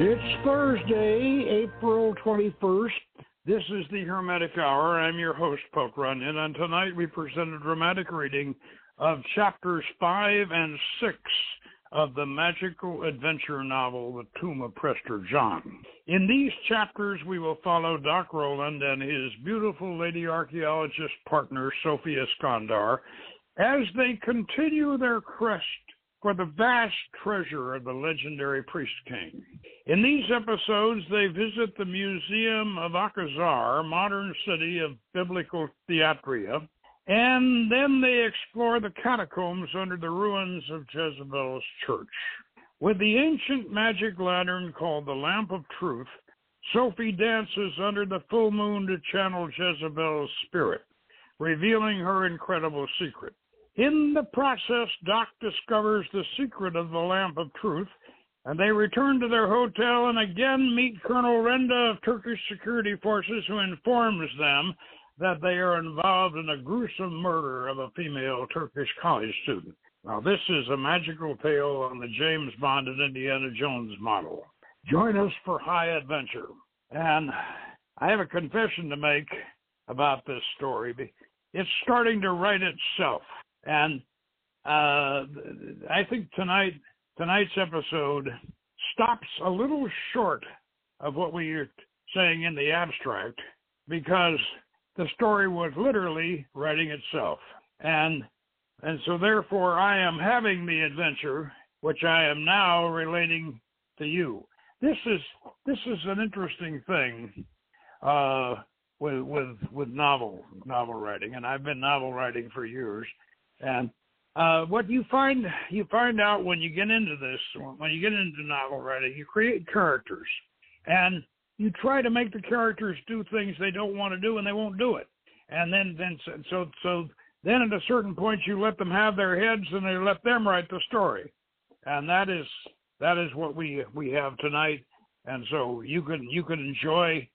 It's Thursday, April 21st. This is the Hermetic Hour. I'm your host, Poke Runyon, and tonight we present a dramatic reading of chapters 5 and 6 of the magical adventure novel, The Tomb of Prester John. In these chapters, we will follow Doc Roland and his beautiful lady archaeologist partner, Sophie Iskandar, as they continue their quest for the vast treasure of the legendary Priest King. In these episodes, they visit the Museum of Akhisar, modern city of biblical Thyatria, and then they explore the catacombs under the ruins of Jezebel's church. With the ancient magic lantern called the Lamp of Truth, Sophie dances under the full moon to channel Jezebel's spirit, revealing her incredible secret. In the process, Doc discovers the secret of the lamp of truth, and they return to their hotel and again meet Colonel Renda of Turkish security forces, who informs them that they are involved in a gruesome murder of a female Turkish college student. Now, this is a magical tale on the James Bond and Indiana Jones model. Join us for high adventure. And I have a confession to make about this story. It's starting to write itself. And uh, I think tonight tonight's episode stops a little short of what we are saying in the abstract because the story was literally writing itself. And and so therefore I am having the adventure which I am now relating to you. This is this is an interesting thing uh, with with with novel novel writing, and I've been novel writing for years. And uh, what you find you find out when you get into this, when you get into novel writing, you create characters, and you try to make the characters do things they don't want to do, and they won't do it. And then then so so then at a certain point you let them have their heads, and they let them write the story, and that is that is what we we have tonight. And so you can you can enjoy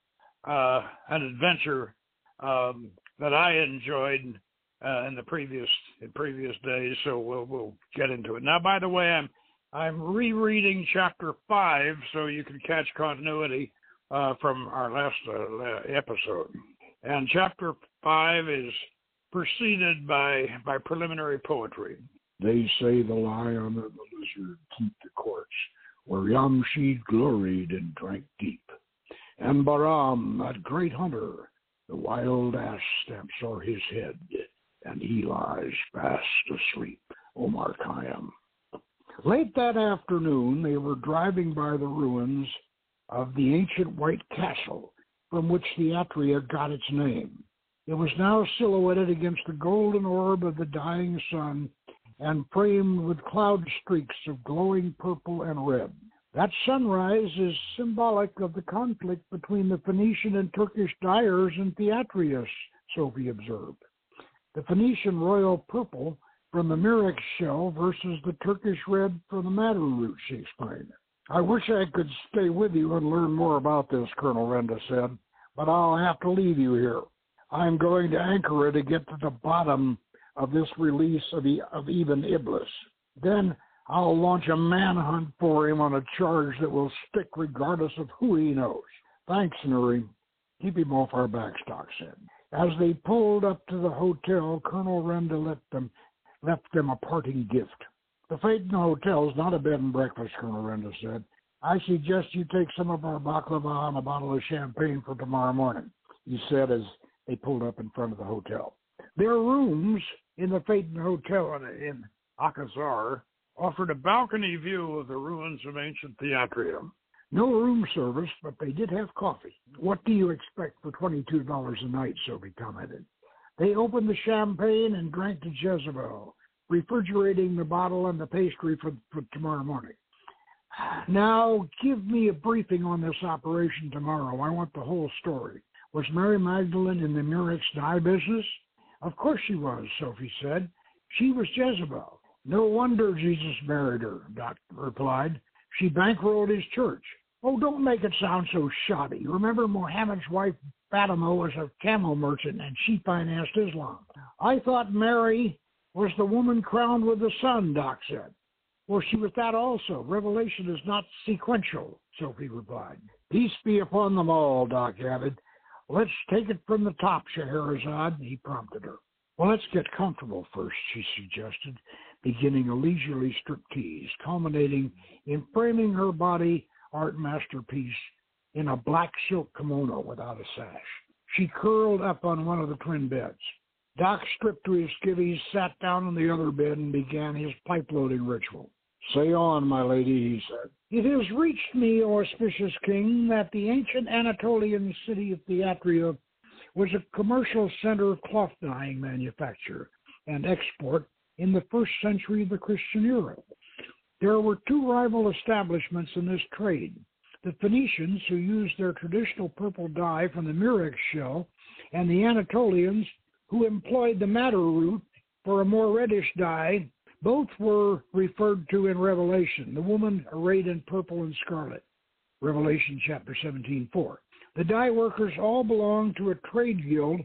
uh, an adventure um, that I enjoyed uh, in the previous in previous days. So we'll we'll get into it. Now, by the way, I'm I'm rereading chapter five, so you can catch continuity uh, from our last uh, episode. And chapter five is preceded by by preliminary poetry. They say the lion and the lizard keep the courts, where Yamshid gloried and drank deep. And Bahram, that great hunter, the wild ass stamps o'er his head and he lies fast asleep, Omar Khayyam. Late that afternoon, they were driving by the ruins of the ancient white castle from which Thyatria got its name. It was now silhouetted against the golden orb of the dying sun and framed with cloud streaks of glowing purple and red. That sunrise is symbolic of the conflict between the Phoenician and Turkish dyers and Thiatrius, Sophie observed the Phoenician royal purple from the Murex shell versus the Turkish red from the madder root, she explained. I wish I could stay with you and learn more about this, Colonel Renda said, but I'll have to leave you here. I'm going to Ankara to get to the bottom of this release of, e- of Iblis. Then I'll launch a manhunt for him on a charge that will stick regardless of who he knows. Thanks, Nuri. Keep him off our back, Doc said. As they pulled up to the hotel, Colonel Renda let them, left them a parting gift. The Phaeton Hotel is not a bed and breakfast, Colonel Renda said. I suggest you take some of our baklava and a bottle of champagne for tomorrow morning, he said as they pulled up in front of the hotel. Their rooms in the Phaeton Hotel in Akhisar offered a balcony view of the ruins of ancient Thyatria. No room service, but they did have coffee. What do you expect for $22 a night? Sophie commented. They opened the champagne and drank to Jezebel, refrigerating the bottle and the pastry for, for tomorrow morning. Now, give me a briefing on this operation tomorrow. I want the whole story. Was Mary Magdalene in the Murex dye business? Of course she was, Sophie said. She was Jezebel. No wonder Jesus married her, Doc replied. She bankrolled his church. Oh, don't make it sound so shoddy. Remember, Mohammed's wife Fatima was a camel merchant and she financed Islam. I thought Mary was the woman crowned with the sun, Doc said. Well, she was that also. Revelation is not sequential. Sophie replied. Peace be upon them all, Doc added. Let's take it from the top, Scheherazade, he prompted her. Well, let's get comfortable first, she suggested, beginning a leisurely striptease, culminating in framing her body art masterpiece in a black silk kimono without a sash. She curled up on one of the twin beds. Doc stripped to his skivvies, sat down on the other bed, and began his pipe loading ritual. Say on, my lady, he said. It has reached me, O auspicious king, that the ancient Anatolian city of Thyatira was a commercial center of cloth dyeing manufacture and export in the first century of the Christian era. There were two rival establishments in this trade the Phoenicians, who used their traditional purple dye from the murex shell, and the Anatolians, who employed the madder root for a more reddish dye. Both were referred to in Revelation, the woman arrayed in purple and scarlet. Revelation chapter 17, 4. The dye workers all belonged to a trade guild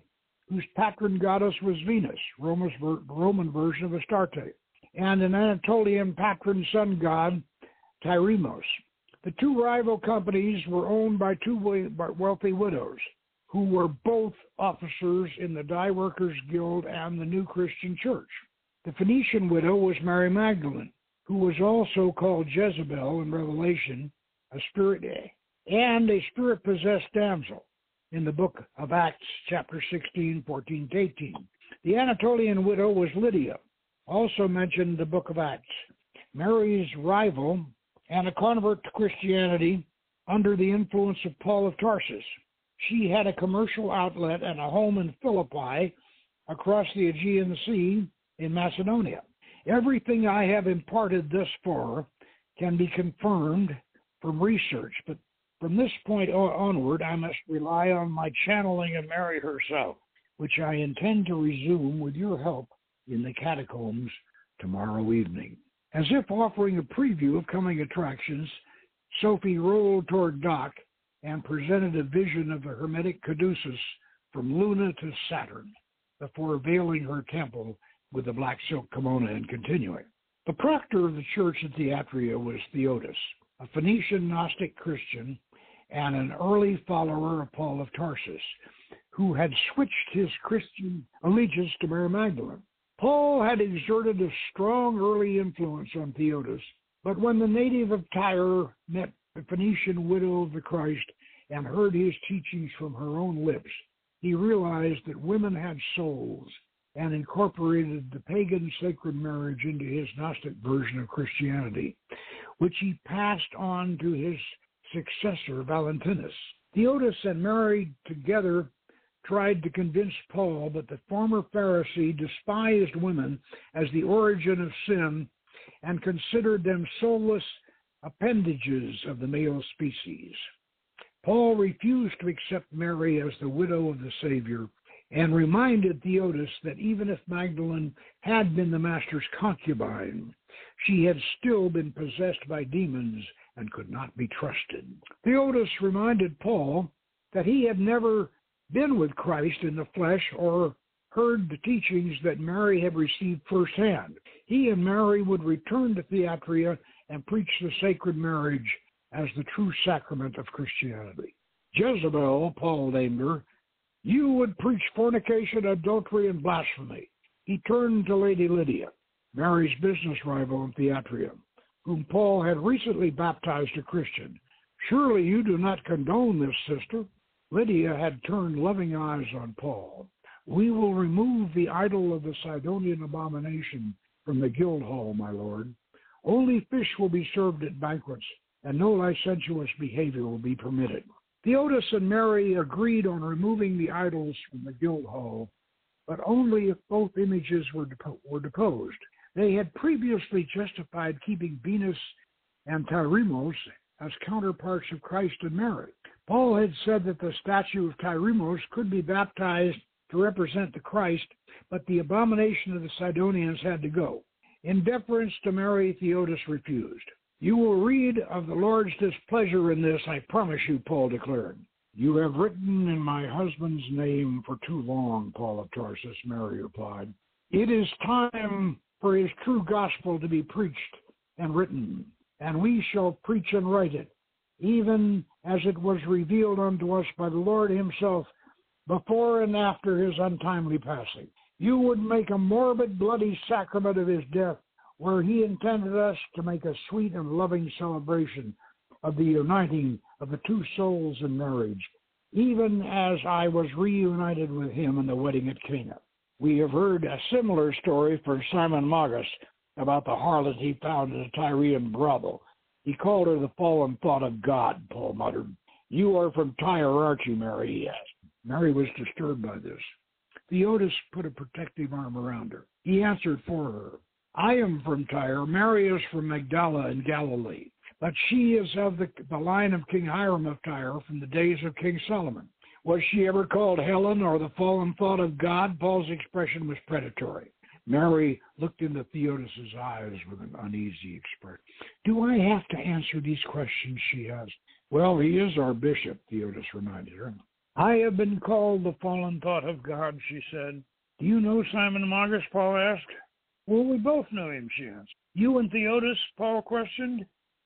whose patron goddess was Venus, Roman version of Astarte, and an Anatolian patron sun god, Tyrimos. The two rival companies were owned by two wealthy widows who were both officers in the Dye Workers Guild and the New Christian Church. The Phoenician widow was Mary Magdalene, who was also called Jezebel in Revelation, a spirit and a spirit possessed damsel in the book of Acts, chapter 16, 14 to 18. The Anatolian widow was Lydia, also mentioned the book of Acts. Mary's rival and a convert to Christianity under the influence of Paul of Tarsus. She had a commercial outlet and a home in Philippi across the Aegean Sea in Macedonia. Everything I have imparted thus far can be confirmed from research, but from this point onward, I must rely on my channeling of Mary herself, which I intend to resume with your help in the catacombs tomorrow evening. As if offering a preview of coming attractions, Sophie rolled toward Doc and presented a vision of the Hermetic caduceus from Luna to Saturn before veiling her temple with the black silk kimono and continuing. The proctor of the church at Thyatira was Theodos, a Phoenician Gnostic Christian and an early follower of Paul of Tarsus, who had switched his Christian allegiance to Mary Magdalene. Paul had exerted a strong early influence on Theodos, but when the native of Tyre met the Phoenician widow of the Christ and heard his teachings from her own lips, he realized that women had souls and incorporated the pagan sacred marriage into his Gnostic version of Christianity, which he passed on to his successor, Valentinus. Theodos and Mary together tried to convince Paul that the former Pharisee despised women as the origin of sin and considered them soulless appendages of the male species. Paul refused to accept Mary as the widow of the Savior and reminded Theodos that even if Magdalene had been the Master's concubine, she had still been possessed by demons and could not be trusted. Theodos reminded Paul that he had never been with Christ in the flesh or heard the teachings that Mary had received firsthand. He and Mary would return to Thyatira and preach the sacred marriage as the true sacrament of Christianity. Jezebel, Paul named her, you would preach fornication, adultery, and blasphemy. He turned to Lady Lydia, Mary's business rival in Thyatira, whom Paul had recently baptized a Christian. Surely you do not condone this, sister. Lydia had turned loving eyes on Paul. We will remove the idol of the Sidonian abomination from the guild hall, my lord. Only fish will be served at banquets, and no licentious behavior will be permitted. Theodos and Mary agreed on removing the idols from the guild hall, but only if both images were, were deposed. They had previously justified keeping Venus and Tyrimos as counterparts of Christ and Mary. Paul had said that the statue of Tyrimos could be baptized to represent the Christ, but the abomination of the Sidonians had to go. In deference to Mary, Theodos refused. You will read of the Lord's displeasure in this, I promise you, Paul declared. You have written in my husband's name for too long, Paul of Tarsus, Mary replied. It is time for his true gospel to be preached and written, and we shall preach and write it even as it was revealed unto us by the Lord Himself before and after His untimely passing. You would make a morbid, bloody sacrament of His death, where He intended us to make a sweet and loving celebration of the uniting of the two souls in marriage, even as I was reunited with Him in the wedding at Cana. We have heard a similar story for Simon Magus about the harlot he found in a Tyrian brothel. He called her the fallen thought of God, Paul muttered. You are from Tyre, aren't you, Mary? he asked. Mary was disturbed by this. Theodos put a protective arm around her. He answered for her. I am from Tyre. Mary is from Magdala in Galilee. But she is of the, the line of King Hiram of Tyre from the days of King Solomon. Was she ever called Helen or the fallen thought of God? Paul's expression was predatory. Mary looked into Theodos's eyes with an uneasy expression. Do I have to answer these questions? she asked. Well, he is our bishop, Theodos reminded her. I have been called the fallen thought of God, she said. Do you know Simon Magus? Paul asked. Well, we both know him, she answered. You and Theodos? Paul questioned.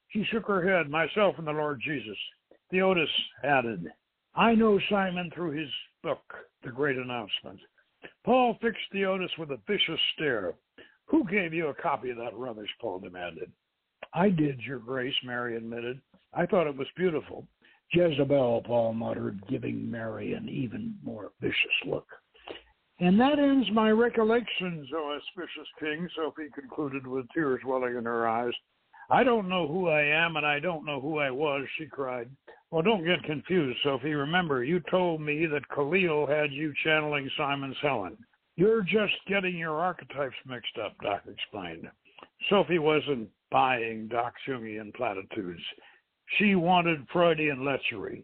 She shook her head. Myself and the Lord Jesus. Theodos added, I know Simon through his book, The Great Announcement. Paul fixed Theodos with a vicious stare. Who gave you a copy of that rubbish? Paul demanded. I did, Your Grace, Mary admitted. I thought it was beautiful. Jezebel, Paul muttered, giving Mary an even more vicious look. And that ends my recollections, O auspicious king, Sophie concluded with tears welling in her eyes. I don't know who I am, and I don't know who I was, she cried. Well, don't get confused, Sophie. Remember, you told me that Khalil had you channeling Simon's Helen. You're just getting your archetypes mixed up, Doc explained. Sophie wasn't buying Doc's Jungian platitudes. She wanted Freudian lechery.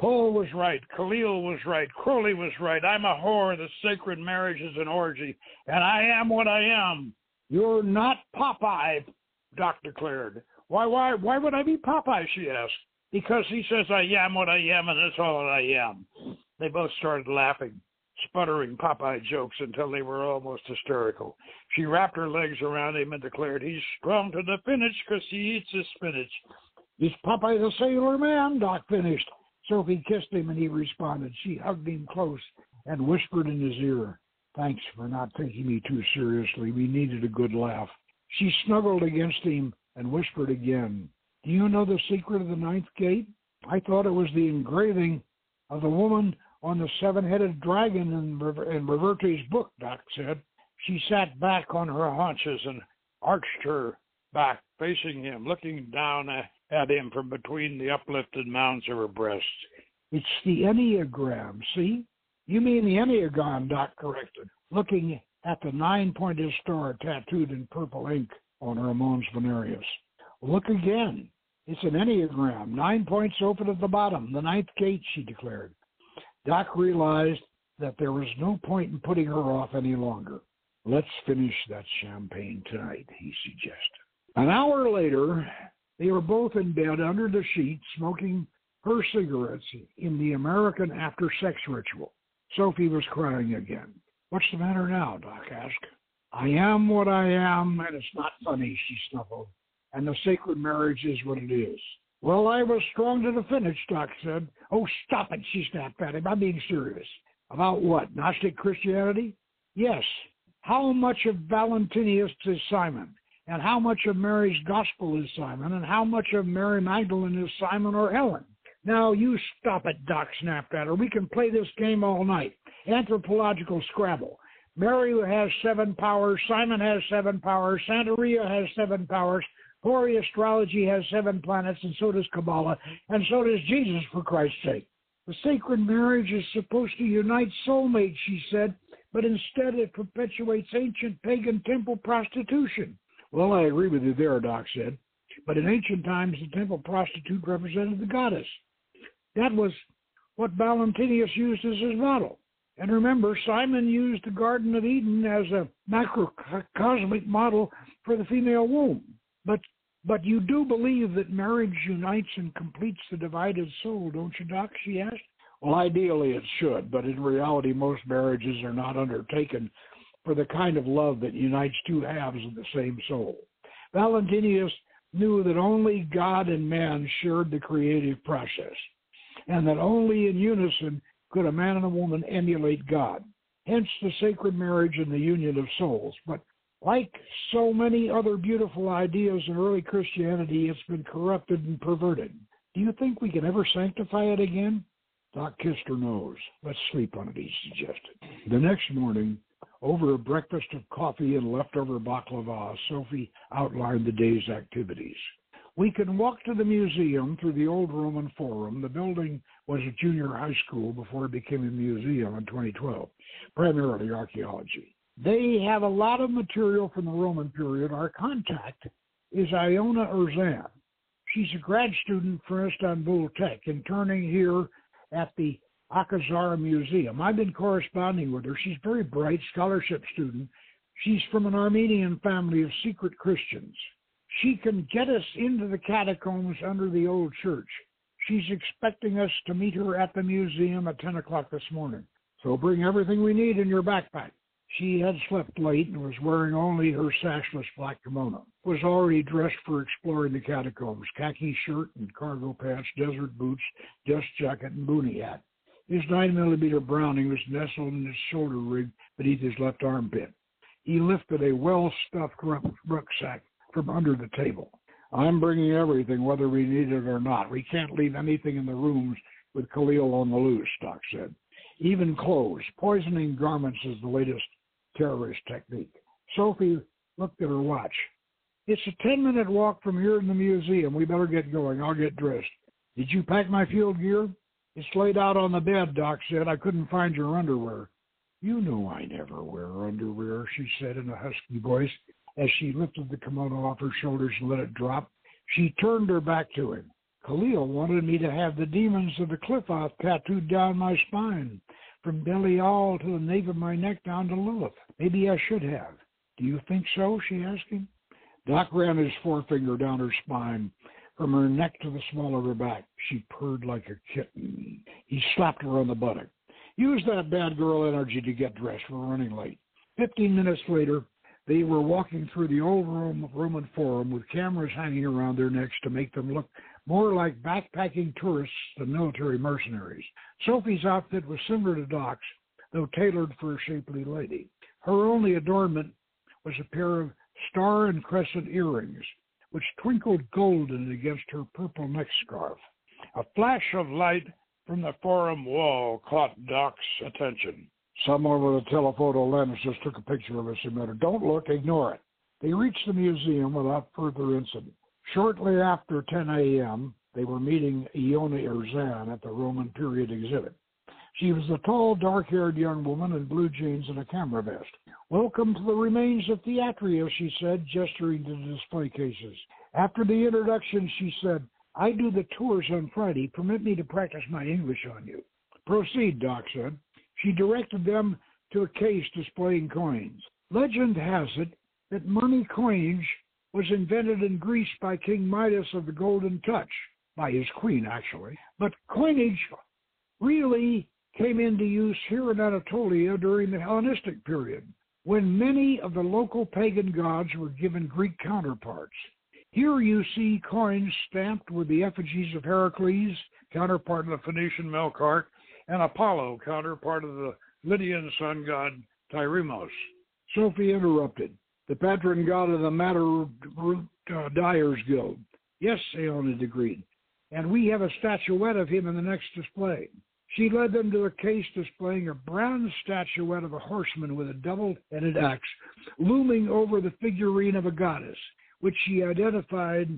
Paul was right. Khalil was right. Crowley was right. I'm a whore. The sacred marriage is an orgy, and I am what I am. You're not Popeye, Doc declared. Why, why, why would I be Popeye? She asked. Because he says I am what I am, and that's all I am. They both started laughing, sputtering Popeye jokes until they were almost hysterical. She wrapped her legs around him and declared, "He's strong to the finish because he eats his spinach." Is Popeye the sailor man? Doc finished. Sophie kissed him and he responded. She hugged him close and whispered in his ear, Thanks for not taking me too seriously. We needed a good laugh. She snuggled against him and whispered again, Do you know the secret of the ninth gate? I thought it was the engraving of the woman on the seven headed dragon in, in Reverte's book, Doc said. She sat back on her haunches and arched her back, facing him, looking down at him from between the uplifted mounds of her breasts. It's the Enneagram, see? You mean the Enneagram, Doc corrected, looking at the nine pointed star tattooed in purple ink on her mons venereus. Look again. It's an Enneagram, nine points open at the bottom, the ninth gate, she declared. Doc realized that there was no point in putting her off any longer. Let's finish that champagne tonight, he suggested. An hour later, they were both in bed under the sheet smoking her cigarettes in the American after sex ritual. Sophie was crying again. What's the matter now? Doc asked. I am what I am, and it's not funny, she snuffled. And the sacred marriage is what it is. Well, I was strong to the finish, Doc said. Oh, stop it, she snapped at him. I'm being serious. About what? Gnostic Christianity? Yes. How much of Valentinus is Simon? And how much of Mary's gospel is Simon? And how much of Mary Magdalene is Simon or Helen? Now, you stop it, Doc snapped at her. We can play this game all night. Anthropological Scrabble. Mary has seven powers. Simon has seven powers. Santeria has seven powers. Hori astrology has seven planets, and so does Kabbalah, and so does Jesus, for Christ's sake. The sacred marriage is supposed to unite soulmates, she said, but instead it perpetuates ancient pagan temple prostitution. Well, I agree with you there, Doc said. But in ancient times, the temple prostitute represented the goddess. That was what Valentinus used as his model. And remember, Simon used the Garden of Eden as a macrocosmic model for the female womb. But but you do believe that marriage unites and completes the divided soul, don't you, Doc? She asked. Well, ideally it should, but in reality, most marriages are not undertaken for the kind of love that unites two halves of the same soul. Valentinus knew that only God and man shared the creative process, and that only in unison could a man and a woman emulate God. Hence the sacred marriage and the union of souls. But like so many other beautiful ideas in early Christianity, it's been corrupted and perverted. Do you think we can ever sanctify it again? Doc kissed her nose. Let's sleep on it, he suggested. The next morning, over a breakfast of coffee and leftover baklava, Sophie outlined the day's activities. We can walk to the museum through the old Roman Forum. The building was a junior high school before it became a museum in 2012, primarily archaeology. They have a lot of material from the Roman period. Our contact is Iona Urzan. She's a grad student for Istanbul Tech, interning here at the Akazara Museum. I've been corresponding with her. She's a very bright scholarship student. She's from an Armenian family of secret Christians. She can get us into the catacombs under the old church. She's expecting us to meet her at the museum at 10 o'clock this morning. So bring everything we need in your backpack. She had slept late and was wearing only her sashless black kimono. Was already dressed for exploring the catacombs, khaki shirt and cargo pants, desert boots, dust jacket, and boonie hat. His 9mm Browning was nestled in his shoulder rig beneath his left armpit. He lifted a well-stuffed rucksack from under the table. I'm bringing everything, whether we need it or not. We can't leave anything in the rooms with Khalil on the loose, Doc said. Even clothes. Poisoning garments is the latest terrorist technique. Sophie looked at her watch. It's a 10 minute walk from here to the museum. We better get going. I'll get dressed. Did you pack my field gear? It's laid out on the bed, Doc said. I couldn't find your underwear. You know I never wear underwear, she said in a husky voice as she lifted the kimono off her shoulders and let it drop. She turned her back to him. Khalil wanted me to have the demons of the Qliphoth tattooed down my spine, from belly Belial to the nape of my neck down to Lilith. Maybe I should have. Do you think so? she asked him. Doc ran his forefinger down her spine, from her neck to the small of her back. She purred like a kitten. He slapped her on the buttock. Use that bad girl energy to get dressed. We're running late. Fifteen minutes later, they were walking through the old Roman Forum with cameras hanging around their necks to make them look more like backpacking tourists than military mercenaries. Sophie's outfit was similar to Doc's, though tailored for a shapely lady. Her only adornment was a pair of star and crescent earrings, which twinkled golden against her purple neck scarf. A flash of light from the forum wall caught Doc's attention. Someone with a telephoto lens just took a picture of us said, Don't look, ignore it. They reached the museum without further incident. Shortly after 10 a.m., they were meeting Iona Urzan at the Roman period exhibit. She was a tall, dark-haired young woman in blue jeans and a camera vest. Welcome to the remains of Thyatria, she said, gesturing to the display cases. After the introduction, she said, I do the tours on Friday. Permit me to practice my English on you. Proceed, Doc said. She directed them to a case displaying coins. Legend has it that money coinage was invented in Greece by King Midas of the Golden Touch, by his queen actually. But coinage really came into use here in Anatolia during the Hellenistic period, when many of the local pagan gods were given Greek counterparts. Here you see coins stamped with the effigies of Heracles, counterpart of the Phoenician Melkart, and Apollo, counterpart of the Lydian sun god Tyrimos. Sophie interrupted. The patron god of the Madder uh, Dyers Guild. Yes, Aeonid agreed. And we have a statuette of him in the next display. She led them to a case displaying a bronze statuette of a horseman with a double-headed axe looming over the figurine of a goddess, which she identified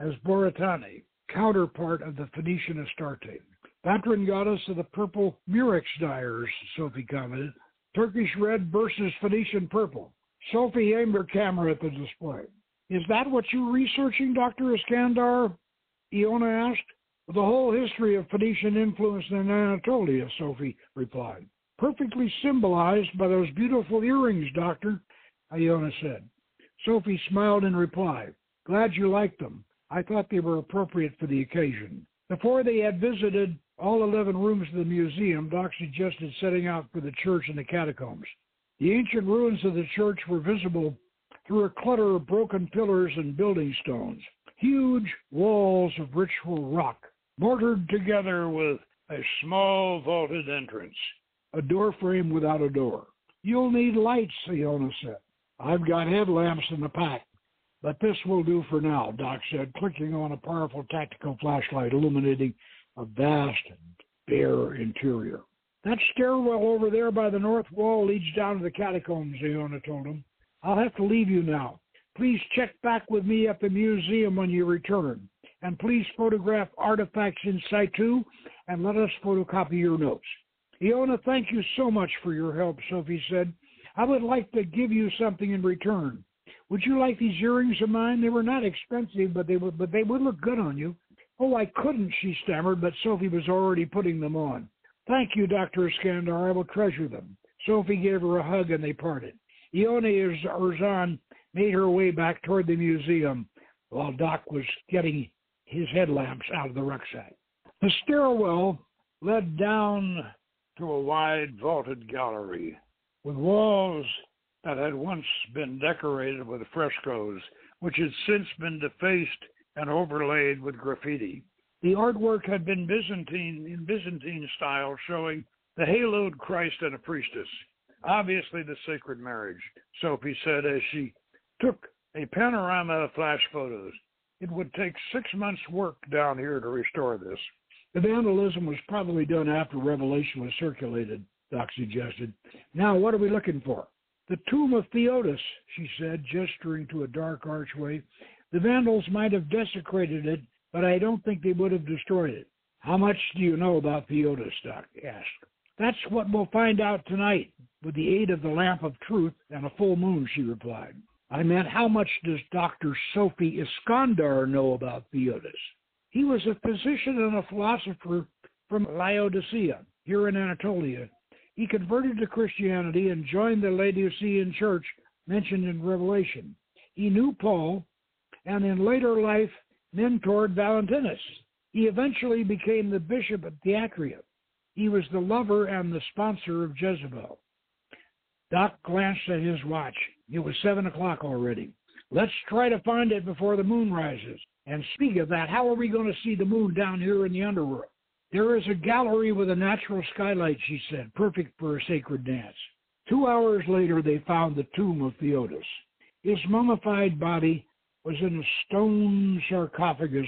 as Boratani, counterpart of the Phoenician Astarte. Patron goddess of the purple murex dyers, Sophie commented. Turkish red versus Phoenician purple. Sophie aimed her camera at the display. Is that what you're researching, Dr. Iskandar? Iona asked. The whole history of Phoenician influence in Anatolia, Sophie replied. Perfectly symbolized by those beautiful earrings, Doctor, Iona said. Sophie smiled in reply. Glad you liked them. I thought they were appropriate for the occasion. Before they had visited all 11 rooms of the museum, Doc suggested setting out for the church and the catacombs. The ancient ruins of the church were visible through a clutter of broken pillars and building stones. huge walls of ritual rock, mortared together with a small vaulted entrance, a door frame without a door. You'll need lights, Iona said. I've got headlamps in the pack, but this will do for now, Doc said, clicking on a powerful tactical flashlight illuminating a vast and bare interior. That stairwell over there by the north wall leads down to the catacombs, Iona told him. I'll have to leave you now. Please check back with me at the museum when you return. And please photograph artifacts in situ and let us photocopy your notes. Iona, thank you so much for your help, Sophie said. I would like to give you something in return. Would you like these earrings of mine? They were not expensive, but they would but they would look good on you. Oh, I couldn't, she stammered, but Sophie was already putting them on. Thank you, Dr. Iskandar. I will treasure them. Sophie gave her a hug and they parted. Iona Urzan made her way back toward the museum while Doc was getting his headlamps out of the rucksack. The stairwell led down to a wide vaulted gallery with walls that had once been decorated with frescoes, which had since been defaced and overlaid with graffiti. The artwork had been Byzantine in Byzantine style, showing the haloed Christ and a priestess. Obviously, the sacred marriage, Sophie said as she took a panorama of flash photos. It would take six months' work down here to restore this. The vandalism was probably done after Revelation was circulated, Doc suggested. Now, what are we looking for? The tomb of Theodos, she said, gesturing to a dark archway. The Vandals might have desecrated it but I don't think they would have destroyed it. How much do you know about Theodos? Doc asked. That's what we'll find out tonight with the aid of the lamp of truth and a full moon, she replied. I meant, how much does Dr. Sophie Iskandar know about Theodos? He was a physician and a philosopher from Laodicea, here in Anatolia. He converted to Christianity and joined the Laodicean church mentioned in Revelation. He knew Paul, and in later life mentored Valentinus. He eventually became the bishop of Thyatira. He was the lover and the sponsor of Jezebel. Doc glanced at his watch. It was seven o'clock already. Let's try to find it before the moon rises. And speak of that, how are we going to see the moon down here in the underworld? There is a gallery with a natural skylight, she said, perfect for a sacred dance. Two hours later, they found the tomb of Theodos. His mummified body was in a stone sarcophagus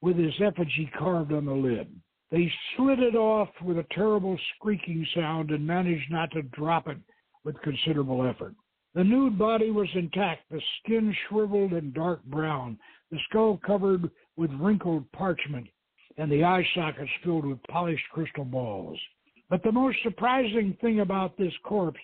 with his effigy carved on the lid. They slid it off with a terrible squeaking sound and managed not to drop it with considerable effort. The nude body was intact, the skin shriveled and dark brown, the skull covered with wrinkled parchment, and the eye sockets filled with polished crystal balls. But the most surprising thing about this corpse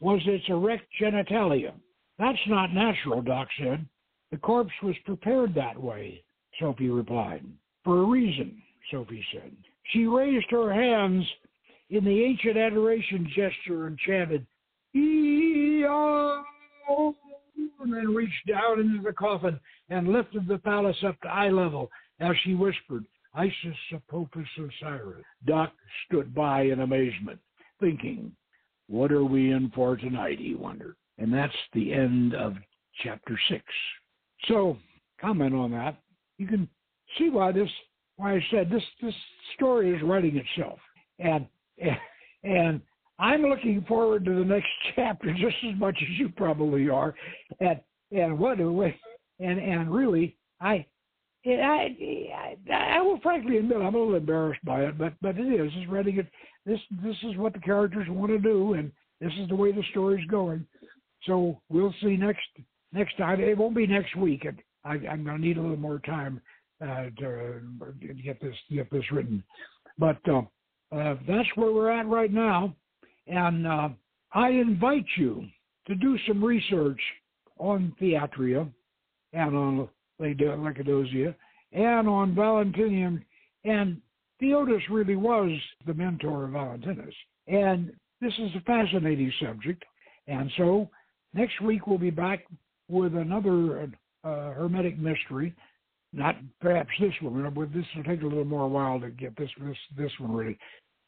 was its erect genitalia. That's not natural, Doc said. The corpse was prepared that way, Sophie replied. For a reason, Sophie said. She raised her hands in the ancient adoration gesture and chanted, And reached down into the coffin and lifted the phallus up to eye level as she whispered, Isis Apophis Osiris. Doc stood by in amazement, thinking, what are we in for tonight, he wondered. And that's the end of chapter six. So comment on that. You can see why this why I said this this story is writing itself. And, and I'm looking forward to the next chapter just as much as you probably are. And and what and and really I I, I, I will frankly admit I'm a little embarrassed by it, but but it is. It's writing it. This this is what the characters want to do, and this is the way the story's going. So we'll see next next time. It won't be next week. I, am going to need a little more time uh, to get this get this written. But uh, uh, that's where we're at right now, and uh, I invite you to do some research on Thyatria and on Laodicea and on Valentinian. And Theodos really was the mentor of Valentinus. And this is a fascinating subject. And so next week we'll be back with another uh, hermetic mystery. Not perhaps this one, but this will take a little more while to get this this this one ready.